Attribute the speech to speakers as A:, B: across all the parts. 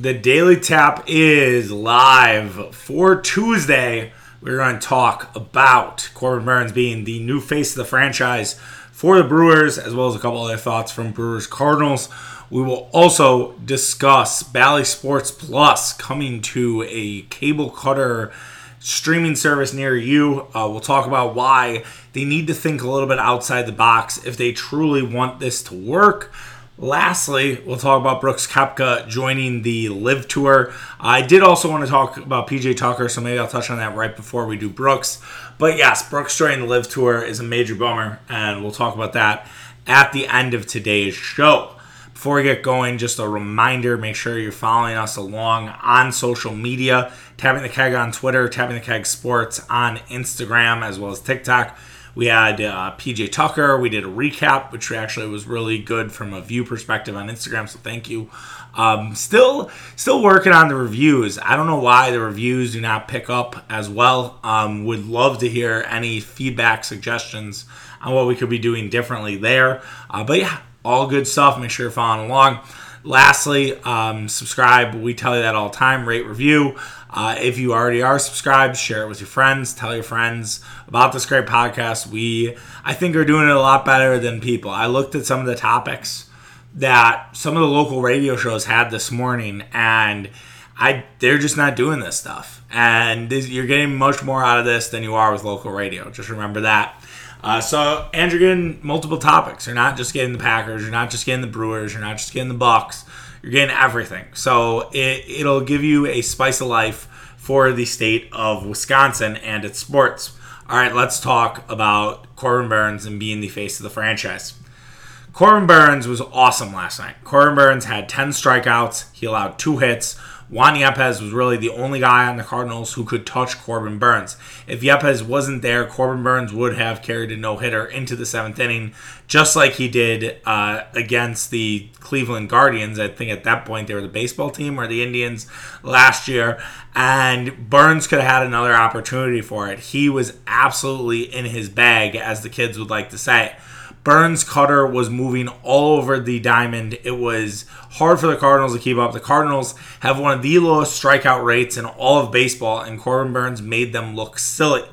A: The Daily Tap is live for Tuesday. We're going to talk about Corbin Burnes being the new face of the franchise for the Brewers, as well as a couple other thoughts from Brewers Cardinals. We will also discuss Bally Sports Plus coming to a cable cutter streaming service near you. Uh, we'll talk about why they need to think a little bit outside the box if they truly want this to work. Lastly, we'll talk about Brooks Koepka joining the LIV Tour. I did also want to talk about PJ Tucker, so maybe I'll touch on that right before we do Brooks. But yes, Brooks joining the LIV Tour is a major bummer, and we'll talk about that at the end of today's show. Before we get going, just a reminder make sure you're following us along on social media. Tapping the Keg on Twitter, Tapping the Keg Sports on Instagram, as well as TikTok. We had uh, PJ Tucker. We did a recap, which actually was really good from a view perspective on Instagram. So thank you. Um, still, still working on the reviews. I don't know why the reviews do not pick up as well. Um, would love to hear any feedback, suggestions on what we could be doing differently there. Uh, but yeah, all good stuff. Make sure you're following along. Lastly, um, subscribe. We tell you that all the time. Rate, review. Uh, if you already are subscribed, share it with your friends. Tell your friends about this great podcast. We, I think, are doing it a lot better than people. I looked at some of the topics that some of the local radio shows had this morning, and I they're just not doing this stuff. And this, you're getting much more out of this than you are with local radio. Just remember that. Uh, so, and you're getting multiple topics. You're not just getting the Packers. You're not just getting the Brewers. You're not just getting the Bucks. You're getting everything. So it, it'll give you a spice of life for the state of Wisconsin and its sports. All right, let's talk about Corbin Burnes and being the face of the franchise. Corbin Burnes was awesome last night. Corbin Burnes had 10 strikeouts. He allowed two hits. Juan Yepez was really the only guy on the Cardinals who could touch Corbin Burnes. If Yepez wasn't there, Corbin Burnes would have carried a no hitter into the seventh inning, just like he did uh, against the Cleveland Guardians. I think at that point they were the baseball team or the Indians last year. And Burnes could have had another opportunity for it. He was absolutely in his bag, as the kids would like to say. Burnes cutter was moving all over the diamond. It was hard for the Cardinals to keep up. The Cardinals have one of the lowest strikeout rates in all of baseball, and Corbin Burnes made them look silly.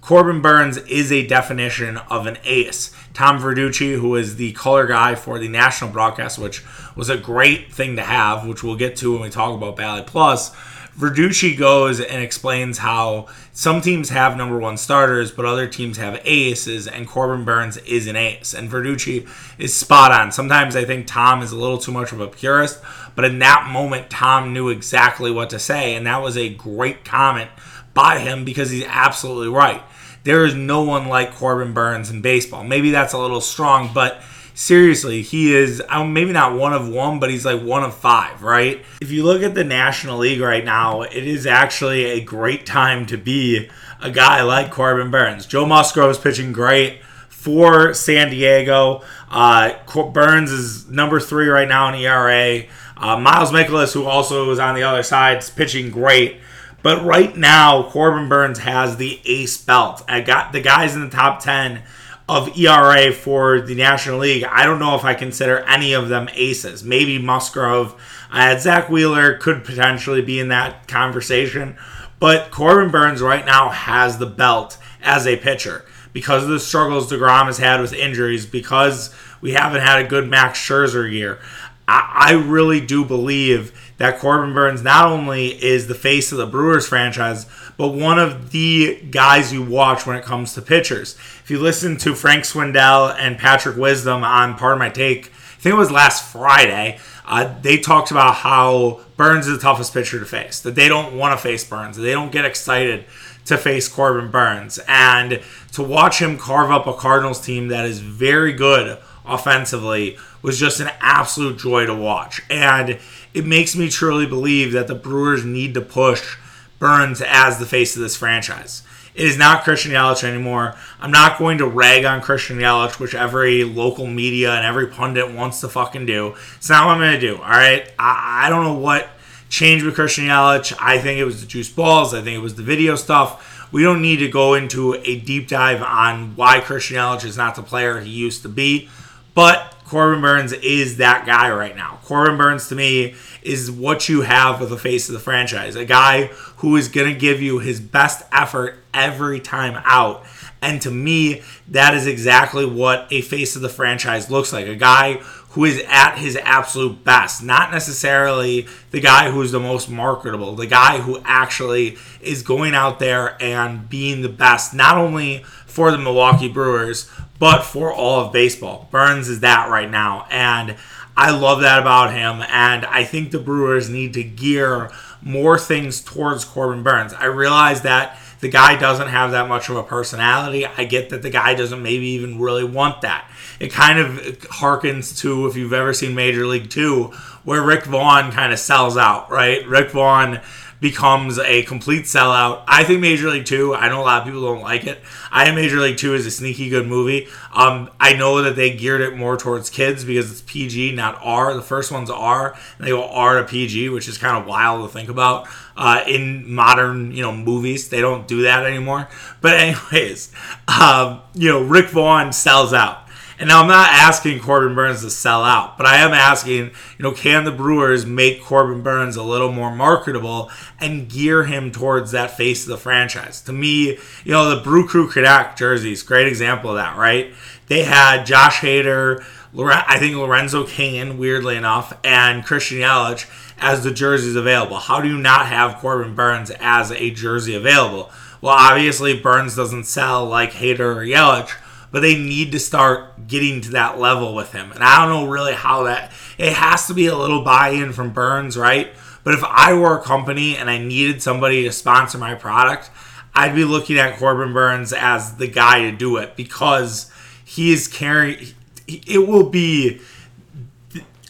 A: Corbin Burnes is a definition of an ace. Tom Verducci, who is the color guy for the national broadcast, which was a great thing to have, which we'll get to when we talk about Bally Plus, Verducci goes and explains how some teams have number one starters, but other teams have aces, and Corbin Burnes is an ace. And Verducci is spot on. Sometimes I think Tom is a little too much of a purist, but in that moment, Tom knew exactly what to say, and that was a great comment by him because he's absolutely right. There is no one like Corbin Burnes in baseball. Maybe that's a little strong, but seriously, he is maybe not one of one, but he's like one of five, right? If you look at the National League right now, it is actually a great time to be a guy like Corbin Burnes. Joe Musgrove is pitching great for San Diego. Uh, Burnes is number three right now in ERA. Uh, Miles Mikolas, who also is on the other side, is pitching great. But right now, Corbin Burnes has the ace belt. I got the guys in the top 10 of ERA for the National League, I don't know if I consider any of them aces. Maybe Musgrove. Uh, Zack Wheeler could potentially be in that conversation. But Corbin Burnes right now has the belt as a pitcher because of the struggles DeGrom has had with injuries, because we haven't had a good Max Scherzer year. I, I really do believe that Corbin Burnes not only is the face of the Brewers franchise, but one of the guys you watch when it comes to pitchers. If you listen to Frank Schwindel and Patrick Wisdom on Pardon My Take, I think it was last Friday, uh, they talked about how Burnes is the toughest pitcher to face, that they don't want to face Burnes, they don't get excited to face Corbin Burnes. And to watch him carve up a Cardinals team that is very good offensively was just an absolute joy to watch. And it makes me truly believe that the Brewers need to push Burnes as the face of this franchise. It is not Christian Yelich anymore. I'm not going to rag on Christian Yelich, which every local media and every pundit wants to fucking do. It's not what I'm going to do, all right? I, I don't know what changed with Christian Yelich. I think it was the juice balls. I think it was the video stuff. We don't need to go into a deep dive on why Christian Yelich is not the player he used to be. But Corbin Burnes is that guy right now. Corbin Burnes to me is what you have with the face of the franchise. A guy who is going to give you his best effort every time out. And to me, that is exactly what a face of the franchise looks like. A guy who is at his absolute best, not necessarily the guy who's the most marketable, the guy who actually is going out there and being the best, not only for the Milwaukee Brewers, but for all of baseball. Burnes is that right now. And I love that about him. And I think the Brewers need to gear more things towards Corbin Burnes. I realize that the guy doesn't have that much of a personality. I get that the guy doesn't maybe even really want that. It kind of harkens to if you've ever seen Major League Two, where Rick Vaughn kind of sells out, right? Rick Vaughn becomes a complete sellout. I think Major League Two. I know a lot of people don't like it. I think Major League Two is a sneaky good movie. Um, I know that they geared it more towards kids because it's PG, not R. The first one's R, and they go R to PG, which is kind of wild to think about. Uh, in modern, you know, movies, they don't do that anymore. But anyways, um, you know, Rick Vaughn sells out. And now I'm not asking Corbin Burnes to sell out, but I am asking, you know, can the Brewers make Corbin Burnes a little more marketable and gear him towards that face of the franchise? To me, you know, the Brew Crew Connect jerseys, great example of that, right? They had Josh Hader, I think Lorenzo Cain, weirdly enough, and Christian Yelich as the jerseys available. How do you not have Corbin Burnes as a jersey available? Well, obviously Burnes doesn't sell like Hader or Yelich, but they need to start getting to that level with him. And I don't know really how that. It has to be a little buy-in from Burnes, right? But if I were a company and I needed somebody to sponsor my product, I'd be looking at Corbin Burnes as the guy to do it because he is carrying. It will be.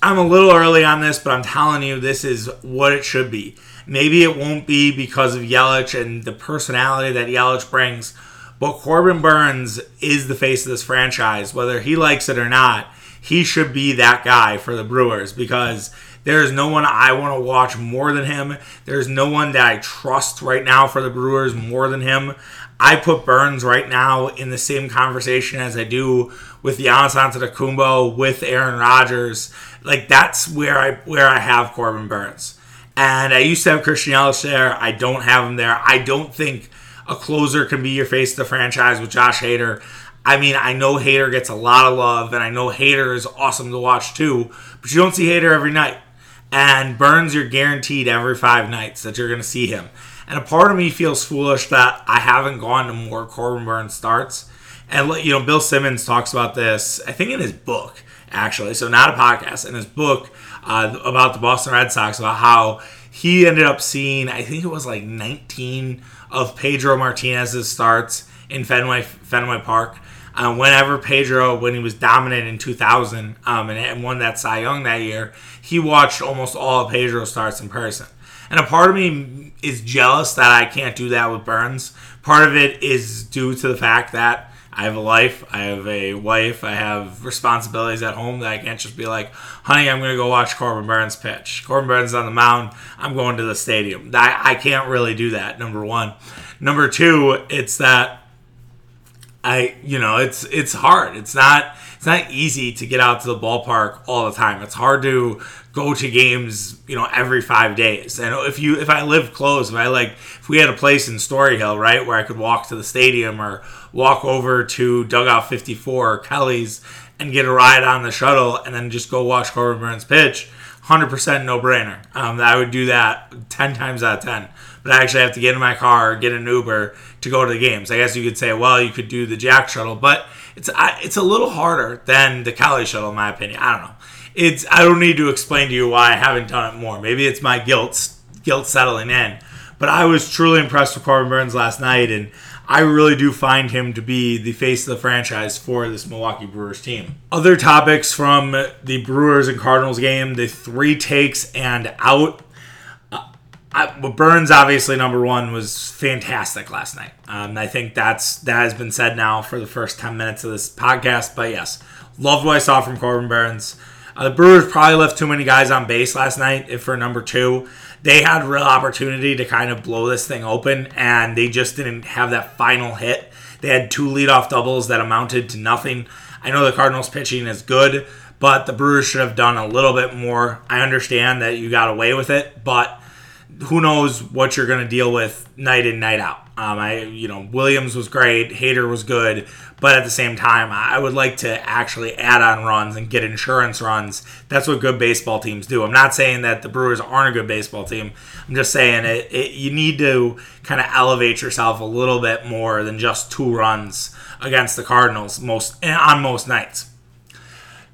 A: I'm a little early on this, but I'm telling you, this is what it should be. Maybe it won't be because of Yelich and the personality that Yelich brings, but Corbin Burnes is the face of this franchise. Whether he likes it or not, he should be that guy for the Brewers because there is no one I want to watch more than him. There's no one that I trust right now for the Brewers more than him. I put Burnes right now in the same conversation as I do with Giannis Antetokounmpo, with Aaron Rodgers. Like that's where I where I have Corbin Burnes. And I used to have Christian Yelich there. I don't have him there. I don't think a closer can be your face of the franchise with Josh Hader. I mean, I know Hader gets a lot of love, and I know Hader is awesome to watch too, but you don't see Hader every night. And Burnes, you're guaranteed every five nights that you're going to see him. And a part of me feels foolish that I haven't gone to more Corbin Burnes starts. And, you know, Bill Simmons talks about this, I think in his book, actually. So, not a podcast, in his book uh, about the Boston Red Sox, about how he ended up seeing, I think it was like 19 of Pedro Martinez's starts in Fenway Fenway Park. Uh, whenever Pedro, when he was dominant in 2000 um, and, and won that Cy Young that year, he watched almost all of Pedro's starts in person. And a part of me is jealous that I can't do that with Burnes. Part of it is due to the fact that I have a life, I have a wife, I have responsibilities at home that I can't just be like, honey, I'm going to go watch Corbin Burnes pitch. Corbin Burnes on the mound, I'm going to the stadium. I, I can't really do that, number one. Number two, it's that I, you know, it's it's hard. It's not it's not easy to get out to the ballpark all the time. It's hard to go to games, you know, every five days. And if you if I live close, if I like if we had a place in Story Hill, right, where I could walk to the stadium or walk over to dugout 54 or Kelly's and get a ride on the shuttle and then just go watch Corbin Burnes pitch, 100% no brainer. Um, I would do that 10 times out of 10. But I actually have to get in my car, get an Uber to go to the games. I guess you could say, well, you could do the Jack shuttle, but it's it's a little harder than the Kelly shuttle, in my opinion. I don't know. It's I don't need to explain to you why I haven't done it more. Maybe it's my guilt guilt settling in. But I was truly impressed with Corbin Burnes last night, and I really do find him to be the face of the franchise for this Milwaukee Brewers team. Other topics from the Brewers and Cardinals game the three takes and out. Uh, Burnes, obviously, number one, was fantastic last night. Um, I think that's that has been said now for the first 10 minutes of this podcast. But yes, loved what I saw from Corbin Burnes. Uh, the Brewers probably left too many guys on base last night if for number two they had real opportunity to kind of blow this thing open, and they just didn't have that final hit. They had two leadoff doubles that amounted to nothing. I know the Cardinals pitching is good, but the Brewers should have done a little bit more. I understand that you got away with it, but who knows what you're going to deal with night in night out. Um, I you know Williams was great, Hader was good, but at the same time, I would like to actually add on runs and get insurance runs. That's what good baseball teams do. I'm not saying that the Brewers aren't a good baseball team. I'm just saying it, it you need to kind of elevate yourself a little bit more than just two runs against the Cardinals most on most nights.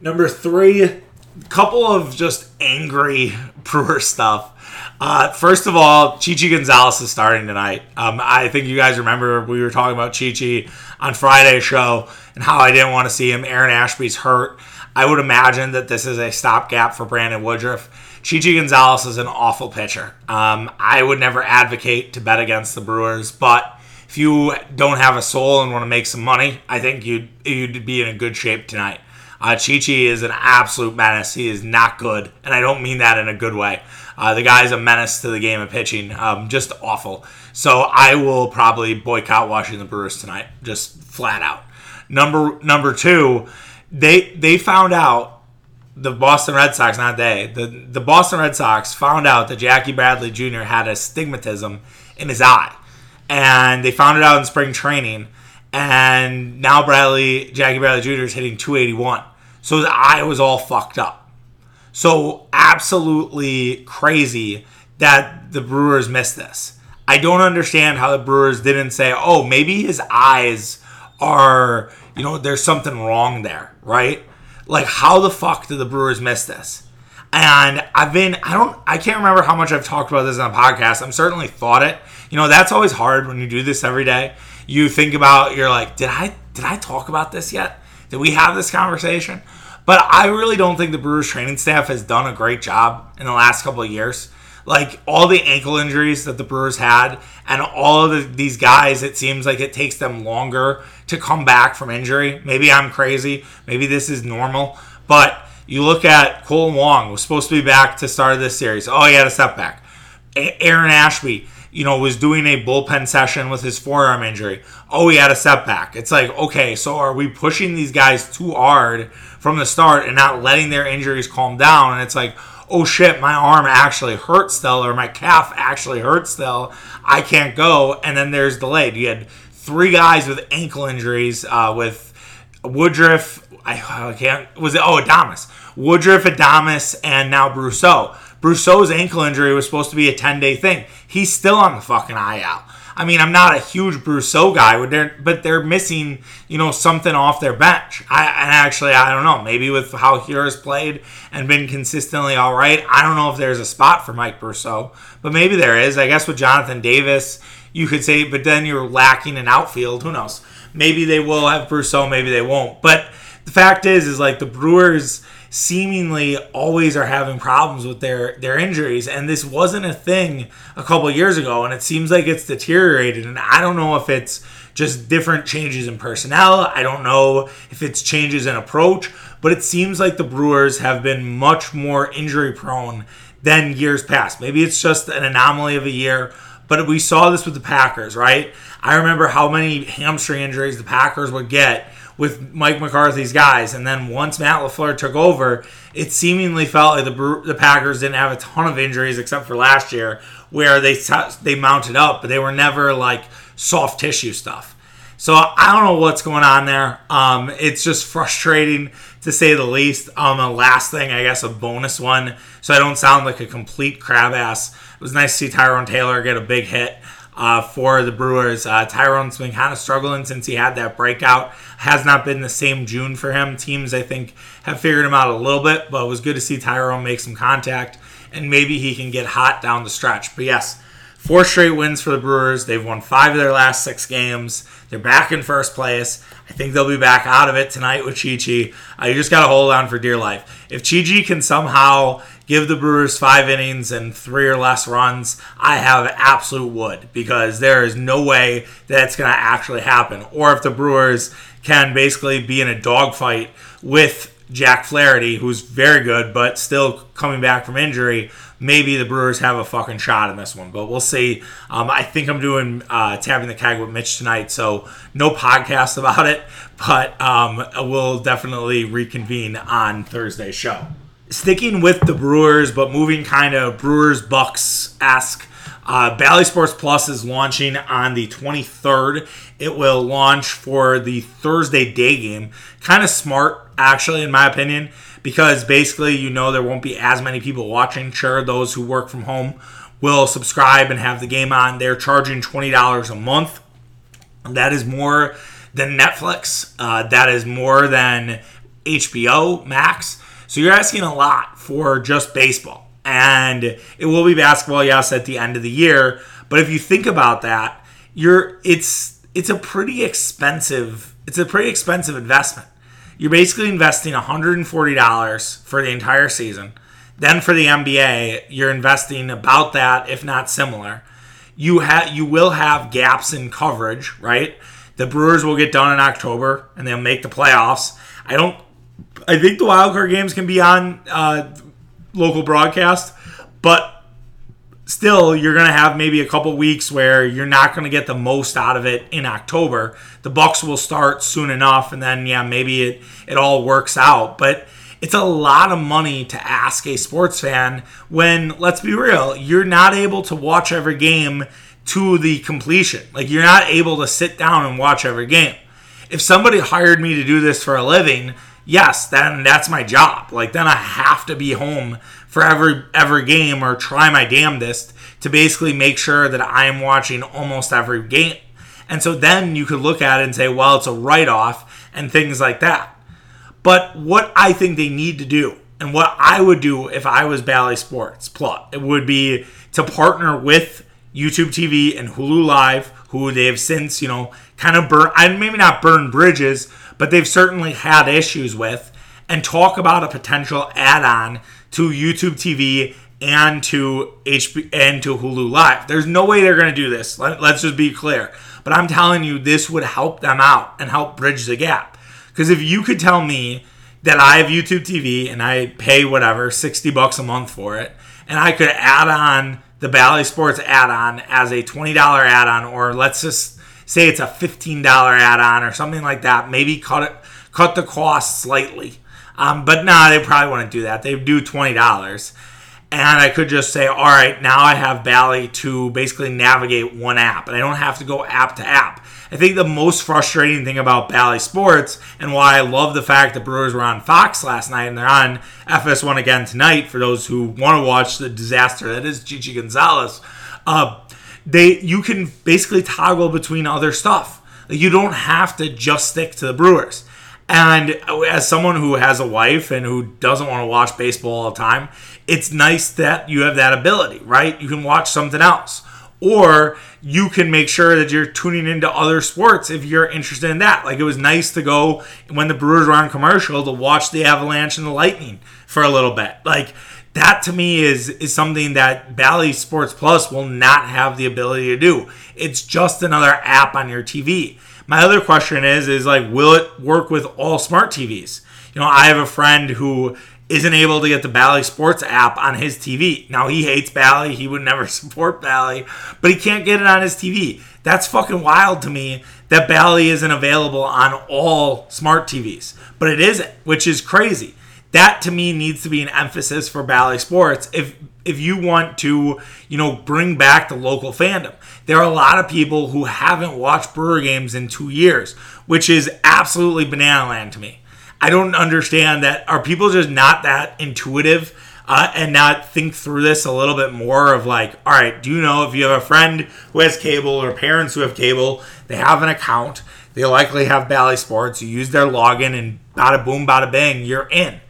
A: Number three, couple of just angry Brewer stuff. Uh, first of all, Chichi Gonzalez is starting tonight. Um, I think you guys remember we were talking about Chichi on Friday's show and how I didn't want to see him. Aaron Ashby's hurt. I would imagine that this is a stopgap for Brandon Woodruff. Chichi Gonzalez is an awful pitcher. Um, I would never advocate to bet against the Brewers, but if you don't have a soul and want to make some money, I think you'd you'd be in a good shape tonight. Uh, Chichi is an absolute menace. He is not good, and I don't mean that in a good way. Uh, the guy's a menace to the game of pitching, um, just awful. So I will probably boycott watching the Brewers tonight, just flat out. Number number two, they they found out the Boston Red Sox, not they, the the Boston Red Sox found out that Jackie Bradley Jr. had astigmatism in his eye, and they found it out in spring training. And now Bradley, Jackie Bradley Jr. is hitting 281. So his eye was all fucked up. So absolutely crazy that the Brewers missed this. I don't understand how the Brewers didn't say, "Oh, maybe his eyes are, you know, there's something wrong there," right? Like how the fuck did the Brewers miss this? And I've been I don't I can't remember how much I've talked about this on a podcast. I'm certainly thought it. You know, that's always hard when you do this every day. You think about you're like, "Did I did I talk about this yet? Did we have this conversation?" But I really don't think the Brewers training staff has done a great job in the last couple of years. Like all the ankle injuries that the Brewers had, and all of the, these guys, it seems like it takes them longer to come back from injury. Maybe I'm crazy. Maybe this is normal. But you look at Kolten Wong was supposed to be back to start this series. Oh, he had a setback. Aaron Ashby, you know, was doing a bullpen session with his forearm injury. Oh, he had a setback. It's like, okay, so are we pushing these guys too hard from the start and not letting their injuries calm down. And it's like, oh shit, my arm actually hurts still, or my calf actually hurts still. I can't go. And then there's delayed. You had three guys with ankle injuries uh, with Woodruff. I, I, can't. Was it? Oh, Adames. Woodruff, Adames, and now Brosseau. Brosseau's ankle injury was supposed to be a 10 day thing. He's still on the fucking IL. I mean, I'm not a huge Brosseau guy, but they're, but they're missing, you know, something off their bench. I and actually, I don't know. Maybe with how Hiura's played and been consistently all right, I don't know if there's a spot for Mike Brosseau, but maybe there is. I guess with Jonathan Davis, you could say, but then you're lacking an outfield. Who knows? Maybe they will have Brosseau, maybe they won't. But the fact is, is like the Brewers seemingly always are having problems with their their injuries. And this wasn't a thing a couple years ago and it seems like it's deteriorated. And I don't know if it's just different changes in personnel. I don't know if it's changes in approach but it seems like the Brewers have been much more injury prone than years past. Maybe it's just an anomaly of a year but we saw this with the Packers right? I remember how many hamstring injuries the Packers would get with Mike McCarthy's guys. And then once Matt LaFleur took over, it seemingly felt like the the Packers didn't have a ton of injuries except for last year, where they they mounted up, but they were never like soft tissue stuff. So I don't know what's going on there. Um, it's just frustrating to say the least. Um, the last thing, I guess, a bonus one, so I don't sound like a complete crab ass. It was nice to see Tyrone Taylor get a big hit uh, for the Brewers. Uh, Tyrone's been kind of struggling since he had that breakout. Has not been the same June for him. Teams, I think, have figured him out a little bit, but it was good to see Tyrone make some contact, and maybe he can get hot down the stretch. But yes, four straight wins for the Brewers. They've won five of their last six games. They're back in first place. I think they'll be back out of it tonight with Chi Chi. Uh, you just got to hold on for dear life. If Chi Chi can somehow give the Brewers five innings and three or less runs, I have absolute wood because there is no way that's going to actually happen. Or if the Brewers can basically be in a dogfight with Jack Flaherty, who's very good, but still coming back from injury, maybe the Brewers have a fucking shot in this one. But we'll see. Um, I think I'm doing uh, tapping the keg with Mitch tonight, so no podcast about it, but um, we'll definitely reconvene on Thursday's show. Sticking with the Brewers, but moving kind of Brewers Bucks esque. Uh, Bally Sports Plus is launching on the 23rd. It will launch for the Thursday day game. Kind of smart, actually, in my opinion, because basically you know there won't be as many people watching. Sure, those who work from home will subscribe and have the game on. They're charging $20 a month. That is more than Netflix. Uh, that is more than HBO Max. So you're asking a lot for just baseball. And it will be basketball, yes, at the end of the year. But if you think about that, you're it's it's a pretty expensive it's a pretty expensive investment. You're basically investing $140 for the entire season. Then for the NBA, you're investing about that, if not similar. You have you will have gaps in coverage, right? The Brewers will get done in October and they'll make the playoffs. I don't I think the wild card games can be on uh, local broadcast, but still, you're going to have maybe a couple weeks where you're not going to get the most out of it in October. The Bucks will start soon enough, and then yeah, maybe it it all works out, but. It's a lot of money to ask a sports fan when, let's be real, you're not able to watch every game to the completion. Like, you're not able to sit down and watch every game. If somebody hired me to do this for a living, yes, then that's my job. Like then I have to be home for every every game or try my damnedest to basically make sure that I am watching almost every game. And so then you could look at it and say, well, it's a write off and things like that. But what I think they need to do, and what I would do if I was Bally Sports Plus, it would be to partner with YouTube TV and Hulu Live, who they have since, you know, kind of burn, maybe not burn bridges, but they've certainly had issues with, and talk about a potential add-on to YouTube TV and to HB and to Hulu Live. There's no way they're going to do this. Let, let's just be clear. But I'm telling you, this would help them out and help bridge the gap. Because if you could tell me that I have YouTube TV and I pay whatever 60 bucks a month for it, and I could add on the Bally Sports add-on as a $20 add-on, or let's just say it's a $15 add-on or something like that, maybe cut it cut the cost slightly. Um, but nah, they probably wouldn't do that. They do twenty dollars, and I could just say, all right, now I have Bally to basically navigate one app, and I don't have to go app to app. I think the most frustrating thing about Bally Sports and why I love the fact that Brewers were on Fox last night and they're on FS1 again tonight for those who want to watch the disaster that is Chichi Gonzalez. Uh, they you can basically toggle between other stuff. you don't have to just stick to the Brewers. And as someone who has a wife and who doesn't want to watch baseball all the time, it's nice that you have that ability, right? You can watch something else. Or you can make sure that you're tuning into other sports if you're interested in that. Like it was nice to go when the Brewers were on commercial to watch the Avalanche and the Lightning for a little bit. Like that to me is is something that Bally Sports Plus will not have the ability to do. It's just another app on your TV. My other question is is like will it work with all smart TVs? You know, I have a friend who isn't able to get the Bally Sports app on his TV. Now he hates Bally, he would never support Bally, but he can't get it on his TV. That's fucking wild to me that Bally isn't available on all smart TVs. But it isn't, which is crazy that to me needs to be an emphasis for Bally Sports if if you want to, you know, bring back the local fandom. There are a lot of people who haven't watched Brewer games in 2 years, which is absolutely banana land to me. I don't understand that are people just not that intuitive uh, and not think through this a little bit more of like, all right, do you know if you have a friend who has cable or parents who have cable, they have an account, they likely have Bally Sports, you use their login and bada boom, bada bang, you're in.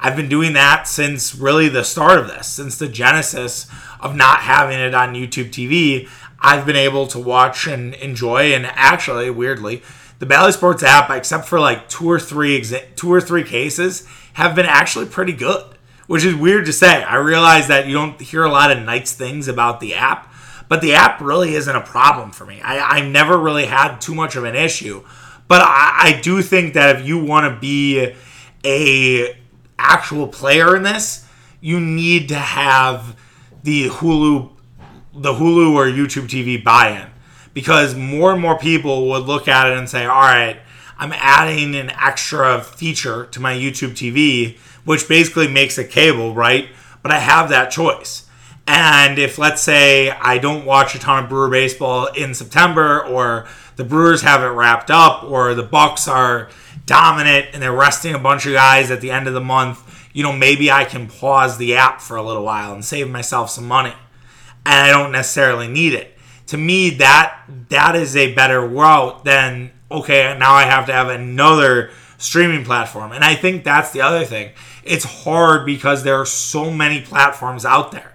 A: I've been doing that since really the start of this, since the genesis of not having it on YouTube TV. I've been able to watch and enjoy, and actually, weirdly, the Bally Sports app, except for like two or three exa- two or three cases, have been actually pretty good. Which is weird to say. I realize that you don't hear a lot of nice things about the app, but the app really isn't a problem for me. I, I never really had too much of an issue. But I, I do think that if you want to be a actual player in this, you need to have the Hulu the Hulu or YouTube TV buy-in because more and more people would look at it and say, "All right, I'm adding an extra feature to my YouTube TV, which basically makes it cable, right? But I have that choice." And if let's say I don't watch a ton of Brewer baseball in September or the Brewers have it wrapped up or the Bucks are dominant and they're resting a bunch of guys at the end of the month, you know, maybe I can pause the app for a little while and save myself some money. And I don't necessarily need it. To me, that that is a better route than okay, now I have to have another streaming platform. And I think that's the other thing. It's hard because there are so many platforms out there.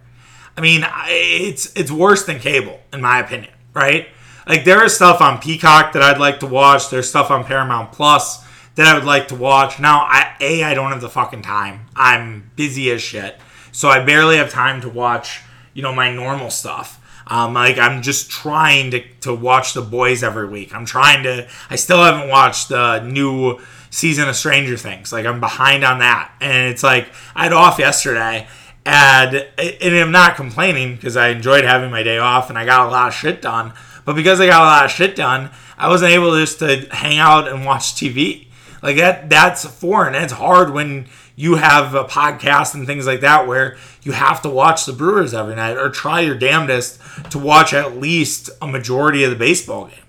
A: I mean, it's it's worse than cable in my opinion, right? Like there is stuff on Peacock that I'd like to watch. There's stuff on Paramount Plus that I would like to watch. Now, I, A, I don't have the fucking time. I'm busy as shit. So I barely have time to watch, you know, my normal stuff. Um, like I'm just trying to, to watch the boys every week. I'm trying to. I still haven't watched the new season of Stranger Things. Like I'm behind on that, and it's like I had off yesterday, and and I'm not complaining because I enjoyed having my day off and I got a lot of shit done. But because I got a lot of shit done, I wasn't able just to hang out and watch TV. Like that that's foreign. It's hard when you have a podcast and things like that where you have to watch the Brewers every night or try your damnedest to watch at least a majority of the baseball game.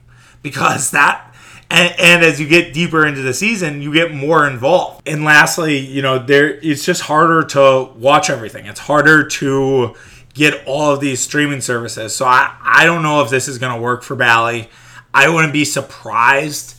A: Because that and, and, as you get deeper into the season, you get more involved. And lastly, you know, there it's just harder to watch everything. It's harder to get all of these streaming services. So I, I don't know if this is going to work for Bally. I wouldn't be surprised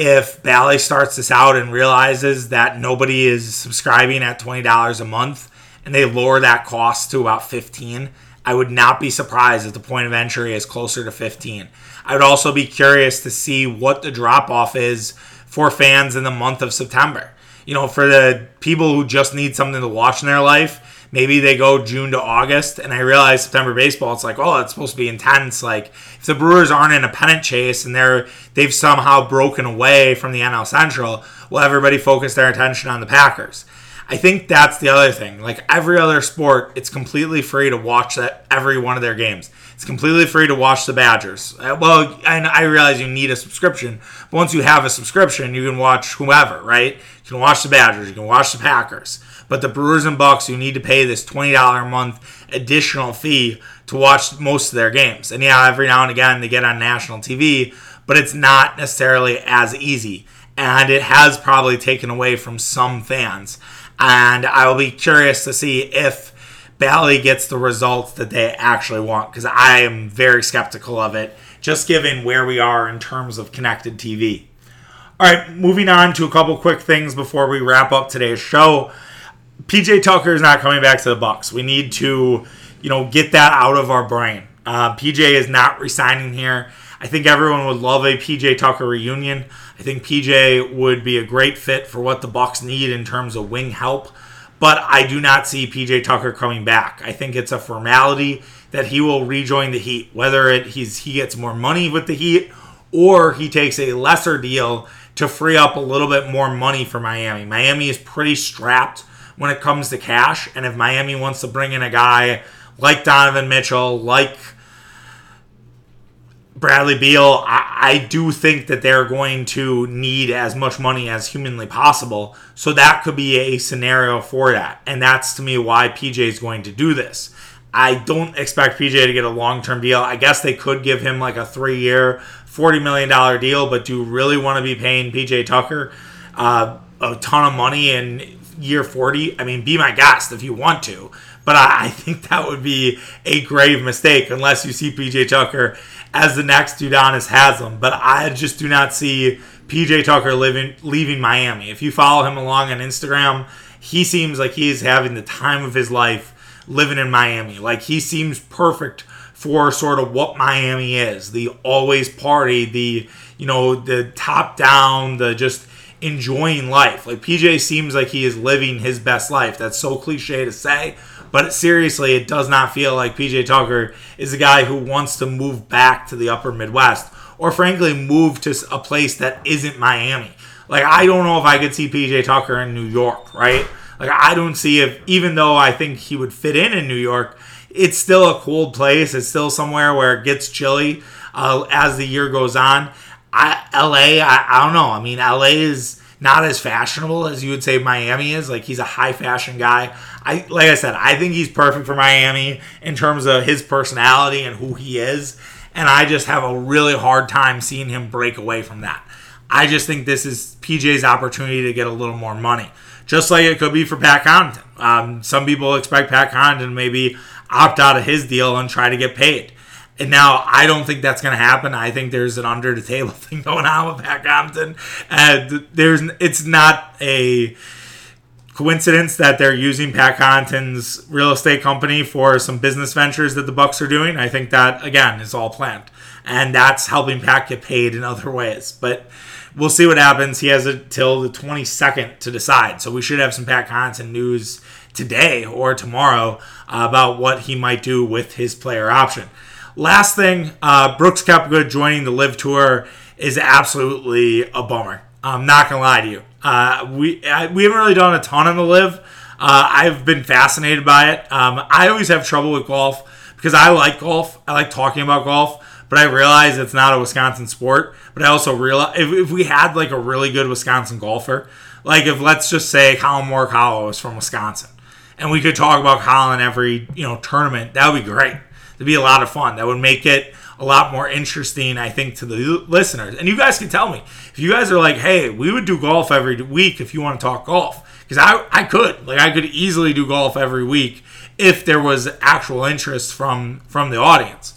A: if Bally starts this out and realizes that nobody is subscribing at $20 a month and they lower that cost to about 15 I would not be surprised if the point of entry is closer to 15. I would also be curious to see what the drop off is for fans in the month of September. You know, for the people who just need something to watch in their life, maybe they go June to August, and I realize September baseball, it's like, oh, it's supposed to be intense. Like if the Brewers aren't in a pennant chase and they're they've somehow broken away from the NL Central, will everybody focus their attention on the Packers? I think that's the other thing. Like every other sport, it's completely free to watch that every one of their games. It's completely free to watch the Badgers. Uh, well, and I realize you need a subscription, but once you have a subscription, you can watch whoever, right? You can watch the Badgers, you can watch the Packers. But the Brewers and Bucks, you need to pay this $20 a month additional fee to watch most of their games. And yeah, every now and again they get on national TV, but it's not necessarily as easy. And it has probably taken away from some fans. And I will be curious to see if Bally gets the results that they actually want because I am very skeptical of it, just given where we are in terms of connected TV. All right, moving on to a couple quick things before we wrap up today's show. PJ Tucker is not coming back to the Bucks. We need to, you know, get that out of our brain. Uh, PJ is not resigning here. I think everyone would love a PJ Tucker reunion. I think PJ would be a great fit for what the Bucks need in terms of wing help. But I do not see PJ Tucker coming back. I think it's a formality that he will rejoin the Heat, whether it he's he gets more money with the Heat or he takes a lesser deal to free up a little bit more money for Miami. Miami is pretty strapped when it comes to cash. And if Miami wants to bring in a guy like Donovan Mitchell, like Bradley Beal, I, I, do think that they're going to need as much money as humanly possible. So that could be a scenario for that. And that's to me why PJ is going to do this. I don't expect PJ to get a long term deal. I guess they could give him like a three year, $40 million deal, but do you really want to be paying PJ Tucker uh, a ton of money in year 40, I mean, be my guest if you want to. But I, I think that would be a grave mistake unless you see PJ Tucker as the next Udonis Haslem. But I just do not see PJ Tucker living, leaving Miami. If you follow him along on Instagram, he seems like he is having the time of his life living in Miami. Like he seems perfect for sort of what Miami is. The always party, the you know, the top down, the just enjoying life. Like PJ seems like he is living his best life. That's so cliche to say, but seriously, it does not feel like PJ Tucker is a guy who wants to move back to the upper Midwest or frankly move to a place that isn't Miami. Like I don't know if I could see PJ Tucker in New York, right? Like I don't see if even though I think he would fit in in New York, it's still a cold place. It's still somewhere where it gets chilly uh, as the year goes on. I, LA, I, I don't know. I mean, LA is not as fashionable as you would say Miami is. Like he's a high fashion guy. I like I said, I think he's perfect for Miami in terms of his personality and who he is. And I just have a really hard time seeing him break away from that. I just think this is PJ's opportunity to get a little more money. Just like it could be for Pat Connaughton. Um, some people expect Pat Connaughton to maybe opt out of his deal and try to get paid. And now I don't think that's going to happen. I think there's an under the table thing going on with Pat Connaughton, and there's it's not a coincidence that they're using Pat Connaughton's real estate company for some business ventures that the Bucks are doing. I think that again is all planned, and that's helping Pat get paid in other ways. But we'll see what happens. He has until the 22nd to decide, so we should have some Pat Connaughton news today or tomorrow about what he might do with his player option. Last thing, uh, Brooks Koepka joining the LIV Tour is absolutely a bummer. I'm not gonna lie to you. Uh, we I, we haven't really done a ton on the LIV. Uh, I've been fascinated by it. Um, I always have trouble with golf because I like golf. I like talking about golf, but I realize it's not a Wisconsin sport. But I also realize if, if we had like a really good Wisconsin golfer, like if let's just say Collin Morikawa is from Wisconsin, and we could talk about Collin every you know tournament, that would be great to be a lot of fun. That would make it a lot more interesting, I think, to the listeners. And you guys can tell me if you guys are like, hey, we would do golf every week if you want to talk golf. Because I, I could. Like, I could easily do golf every week if there was actual interest from from the audience.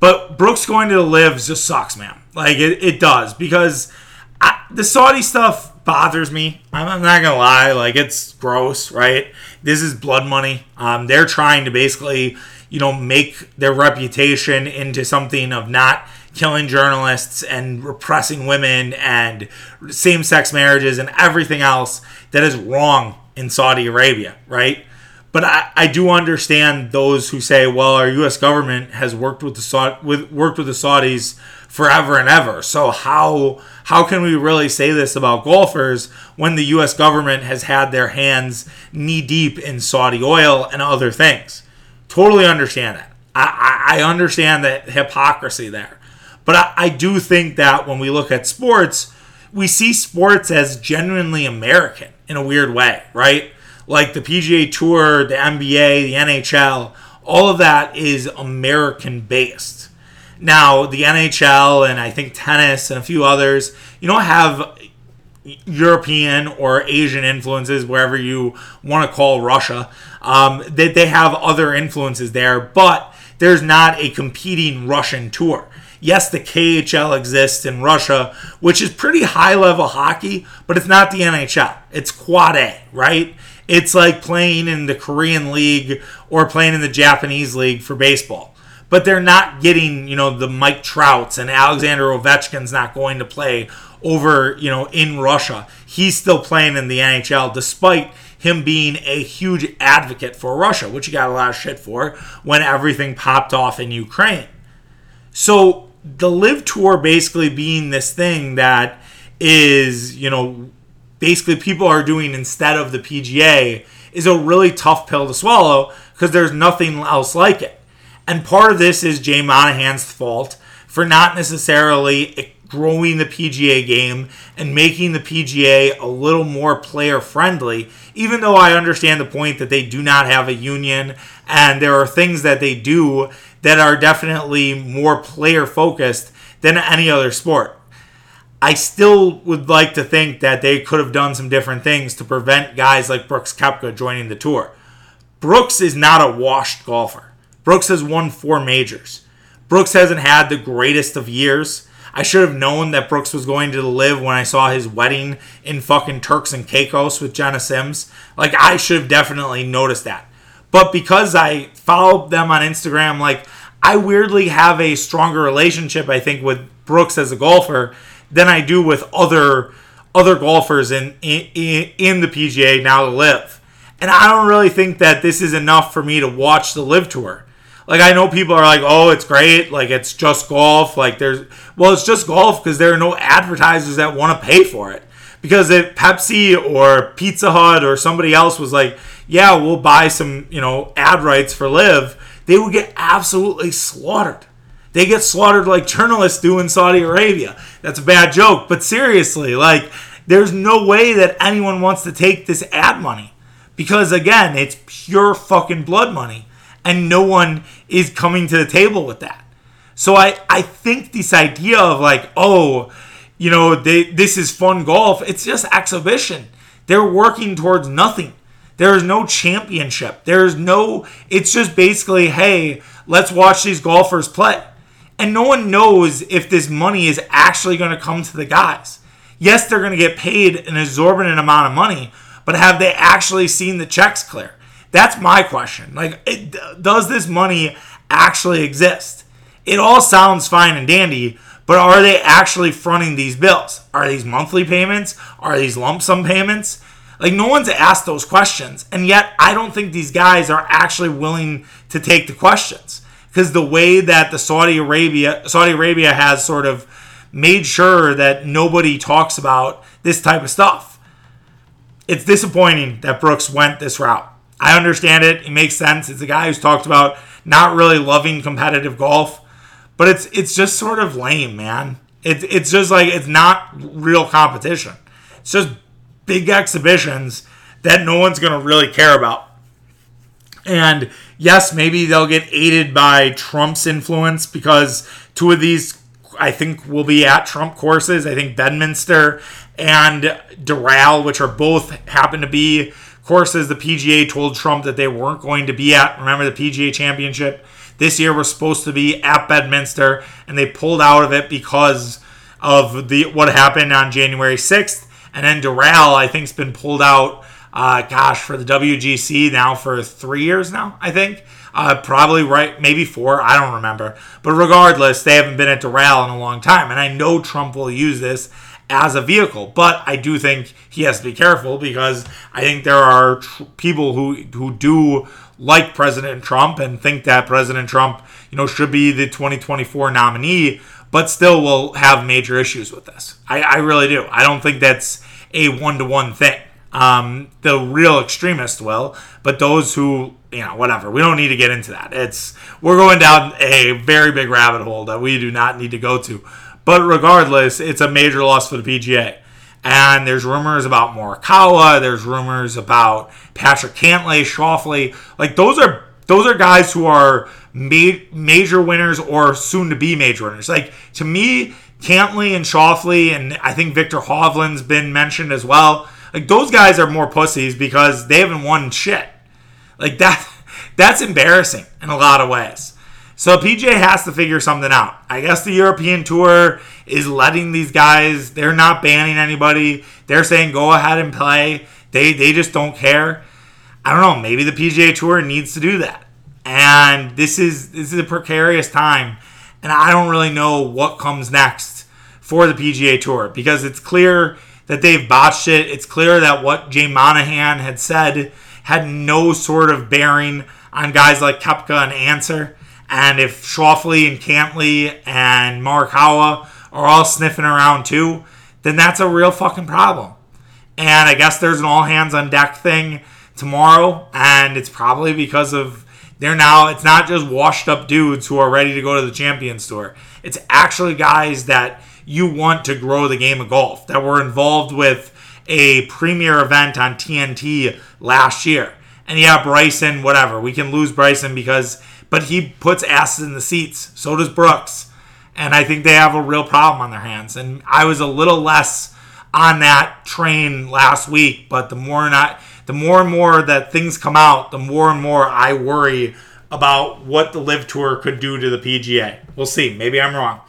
A: But Brooks going to the LIVs just sucks, man. Like, it, it does. Because I, the Saudi stuff bothers me. I'm, I'm, not gonna lie, like it's gross, right? This is blood money. Um, they're trying to basically you know, make their reputation into something of not killing journalists and repressing women and same sex marriages and everything else that is wrong in Saudi Arabia, right? But I, I do understand those who say, well, our U.S. government has worked with the with worked with the Saudis forever and ever. So how how can we really say this about golfers when the U.S. government has had their hands knee deep in Saudi oil and other things? Totally understand that. I, I, understand the hypocrisy there. But I, I do think that when we look at sports, we see sports as genuinely American in a weird way, right? Like the PGA Tour, the NBA, the NHL, all of that is American based. Now, the NHL and I think tennis and a few others, you don't have European or Asian influences, wherever you want to call Russia. Um, that they have other influences there, but there's not a competing Russian tour. Yes, the KHL exists in Russia, which is pretty high level hockey, but it's not the NHL. It's Quad A, right? It's like playing in the Korean League or playing in the Japanese League for baseball. But they're not getting, you know, the Mike Trouts and Alexander Ovechkin's not going to play over, you know, in Russia. He's still playing in the NHL despite him being a huge advocate for Russia, which he got a lot of shit for when everything popped off in Ukraine. So the LIV tour basically being this thing that is, you know, basically people are doing instead of the PGA is a really tough pill to swallow because there's nothing else like it. And part of this is Jay Monahan's fault for not necessarily growing the PGA game and making the PGA a little more player friendly, even though I understand the point that they do not have a union and there are things that they do that are definitely more player focused than any other sport. I still would like to think that they could have done some different things to prevent guys like Brooks Koepka joining the tour. Brooks is not a washed golfer. Brooks has won four majors. Brooks hasn't had the greatest of years. I should have known that Brooks was going to live when I saw his wedding in fucking Turks and Caicos with Jenna Sims. Like, I should have definitely noticed that. But because I followed them on Instagram, like, I weirdly have a stronger relationship, I think, with Brooks as a golfer than I do with other other golfers in in, in the PGA now to live. And I don't really think that this is enough for me to watch the LIV tour. Like I know people are like, "Oh, it's great. Like it's just golf. Like there's well, it's just golf because there are no advertisers that want to pay for it Because if Pepsi or Pizza Hut or somebody else was like, yeah, we'll buy some, you know, ad rights for LIV," they would get absolutely slaughtered. They get slaughtered like journalists do in Saudi Arabia. That's a bad joke, but seriously, like, there's no way that anyone wants to take this ad money. Because again, it's pure fucking blood money. And no one is coming to the table with that. So I, I think this idea of like, oh, you know, they, this is fun golf, it's just exhibition. They're working towards nothing. There is no championship. There is no, it's just basically, hey, let's watch these golfers play. And no one knows if this money is actually going to come to the guys. Yes, they're going to get paid an exorbitant amount of money, but have they actually seen the checks clear? That's my question. Like, it, does this money actually exist? It all sounds fine and dandy, but are they actually fronting these bills? Are these monthly payments? Are these lump sum payments? Like, no one's asked those questions. And yet, I don't think these guys are actually willing to take the questions because the way that the Saudi Arabia Saudi Arabia has sort of made sure that nobody talks about this type of stuff. It's disappointing that Brooks went this route. I understand it. It makes sense. It's a guy who's talked about not really loving competitive golf, but it's it's just sort of lame, man. It's it's just like it's not real competition. It's just big exhibitions that no one's to really care about. And yes, maybe they'll get aided by Trump's influence because two of these, I think, will be at Trump courses. I think Bedminster and Doral, which are both happen to be courses the PGA told Trump that they weren't going to be at. Remember the PGA Championship this year was supposed to be at Bedminster, and they pulled out of it because of the what happened on January 6th. And then Doral, I think, has been pulled out uh, gosh, for the WGC now for three years now, I think. Uh, probably right, maybe four. I don't remember. But regardless, they haven't been at Doral in a long time. And I know Trump will use this as a vehicle. But I do think he has to be careful because I think there are tr- people who who do like President Trump and think that President Trump, you know, should be the 2024 nominee, but still will have major issues with this. I, I really do. I don't think that's a one to one thing. Um, the real extremists will, but those who, you know, whatever. We don't need to get into that. It's we're going down a very big rabbit hole that we do not need to go to. But regardless, it's a major loss for the PGA. And there's rumors about Morikawa. There's rumors about Patrick Cantlay, Schauffele. Like those are those are guys who are ma- major winners or soon to be major winners. Like to me, Cantlay and Schauffele, and I think Viktor Hovland's been mentioned as well. Like those guys are more pussies because they haven't won shit. Like that that's embarrassing in a lot of ways. So PJ has to figure something out. I guess the European Tour is letting these guys, they're not banning anybody. They're saying go ahead and play. They they just don't care. I don't know, maybe the PGA Tour needs to do that. And this is this is a precarious time and I don't really know what comes next for the PGA Tour because it's clear that they've botched it. It's clear that what Jay Monahan had said had no sort of bearing on guys like Koepka and Ancer. And if Schauffele and Cantlay and Morikawa are all sniffing around too, then that's a real fucking problem. And I guess there's an all hands on deck thing tomorrow, and it's probably because of they're now it's not just washed up dudes who are ready to go to the Champions Tour. It's actually guys that you want to grow the game of golf, that were involved with a premier event on TNT last year. And yeah, Bryson, whatever. We can lose Bryson because, but he puts asses in the seats. So does Brooks. And I think they have a real problem on their hands. And I was a little less on that train last week, but the more not, the more and more that things come out, the more and more I worry about what the LIV tour could do to the PGA. We'll see. Maybe I'm wrong.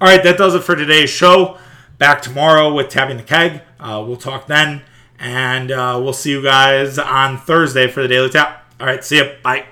A: All right, that does it for today's show. Back tomorrow with Tapping the Keg. Uh, we'll talk then. And uh, we'll see you guys on Thursday for the Daily Tap. All right, see you. Bye.